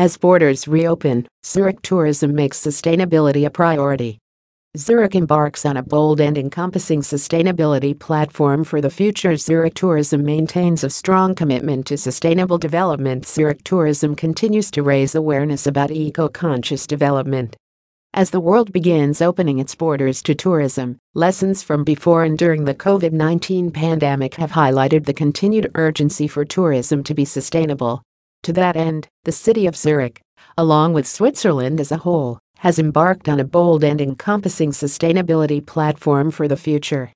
As borders reopen, Zurich tourism makes sustainability a priority. Zurich embarks on a bold and encompassing sustainability platform for the future. Zurich Tourism maintains a strong commitment to sustainable development. Zurich Tourism continues to raise awareness about eco conscious development. As the world begins opening its borders to tourism, lessons from before and during the COVID 19 pandemic have highlighted the continued urgency for tourism to be sustainable. To that end, the city of Zurich, along with Switzerland as a whole, has embarked on a bold and encompassing sustainability platform for the future.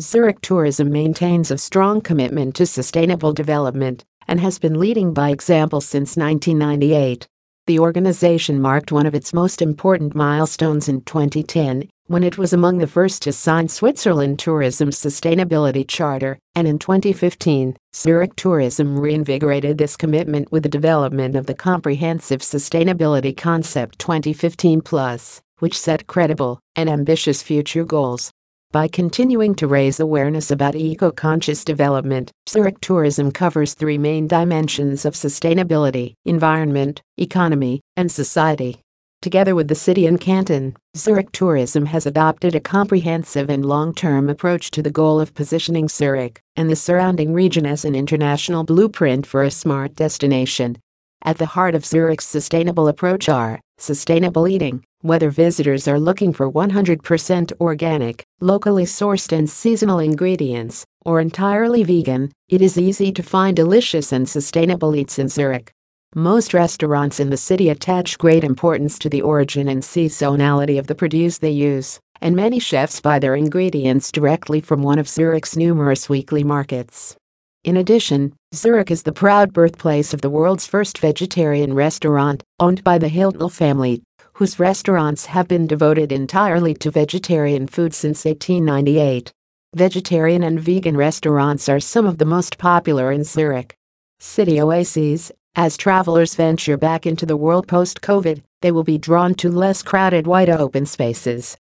Zurich Tourism maintains a strong commitment to sustainable development and has been leading by example since 1998. The organization marked one of its most important milestones in 2010 when it was among the first to sign Switzerland Tourism's Sustainability Charter, and in 2015, Zurich Tourism reinvigorated this commitment with the development of the Comprehensive Sustainability Concept 2015 Plus, which set credible and ambitious future goals. By continuing to raise awareness about eco conscious development, Zurich Tourism covers three main dimensions of sustainability environment, economy, and society. Together with the city and canton, Zurich Tourism has adopted a comprehensive and long-term approach to the goal of positioning Zurich and the surrounding region as an international blueprint for a smart destination. At the heart of Zurich's sustainable approach are sustainable eating, whether visitors are looking for 100% organic, locally sourced and seasonal ingredients, or entirely vegan, it is easy to find delicious and sustainable eats in Zurich. Most restaurants in the city attach great importance to the origin and seasonality of the produce they use, and many chefs buy their ingredients directly from one of Zurich's numerous weekly markets. In addition, Zurich is the proud birthplace of the world's first vegetarian restaurant, owned by the Hiltl family, whose restaurants have been devoted entirely to vegetarian food since 1898. Vegetarian and vegan restaurants are some of the most popular in Zurich. City oases, as travelers venture back into the world post COVID, they will be drawn to less crowded, wide open spaces.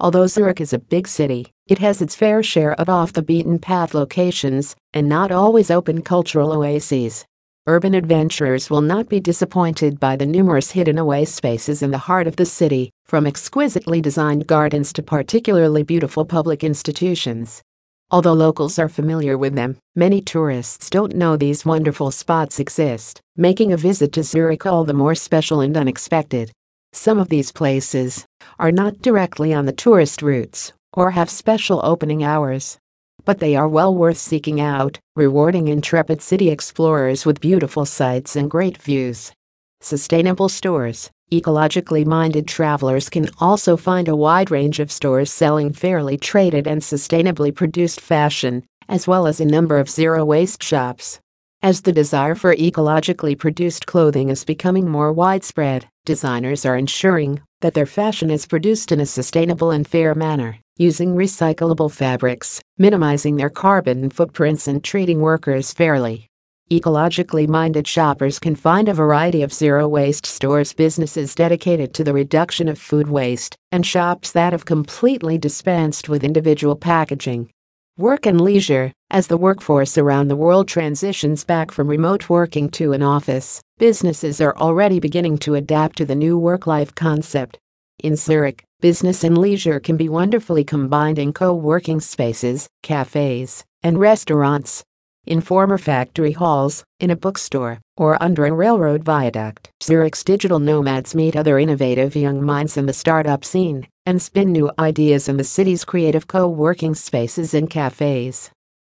Although Zurich is a big city, it has its fair share of off the beaten path locations and not always open cultural oases. Urban adventurers will not be disappointed by the numerous hidden away spaces in the heart of the city, from exquisitely designed gardens to particularly beautiful public institutions. Although locals are familiar with them, many tourists don't know these wonderful spots exist, making a visit to Zurich all the more special and unexpected. Some of these places are not directly on the tourist routes or have special opening hours. But they are well worth seeking out, rewarding intrepid city explorers with beautiful sights and great views. Sustainable stores, Ecologically minded travelers can also find a wide range of stores selling fairly traded and sustainably produced fashion, as well as a number of zero waste shops. As the desire for ecologically produced clothing is becoming more widespread, designers are ensuring that their fashion is produced in a sustainable and fair manner, using recyclable fabrics, minimizing their carbon footprints, and treating workers fairly. Ecologically minded shoppers can find a variety of zero waste stores, businesses dedicated to the reduction of food waste, and shops that have completely dispensed with individual packaging. Work and leisure As the workforce around the world transitions back from remote working to an office, businesses are already beginning to adapt to the new work life concept. In Zurich, business and leisure can be wonderfully combined in co working spaces, cafes, and restaurants in former factory halls, in a bookstore, or under a railroad viaduct. Zurich's digital nomads meet other innovative young minds in the startup scene and spin new ideas in the city's creative co working spaces and cafes.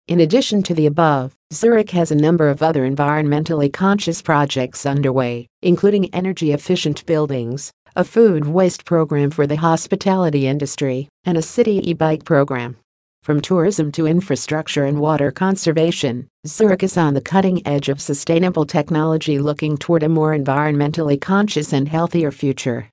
In addition to the above, Zurich has a number of other environmentally conscious projects underway, including energy efficient buildings, a food waste program for the hospitality industry, and a city e bike program. From tourism to infrastructure and water conservation, Zurich is on the cutting edge of sustainable technology looking toward a more environmentally conscious and healthier future.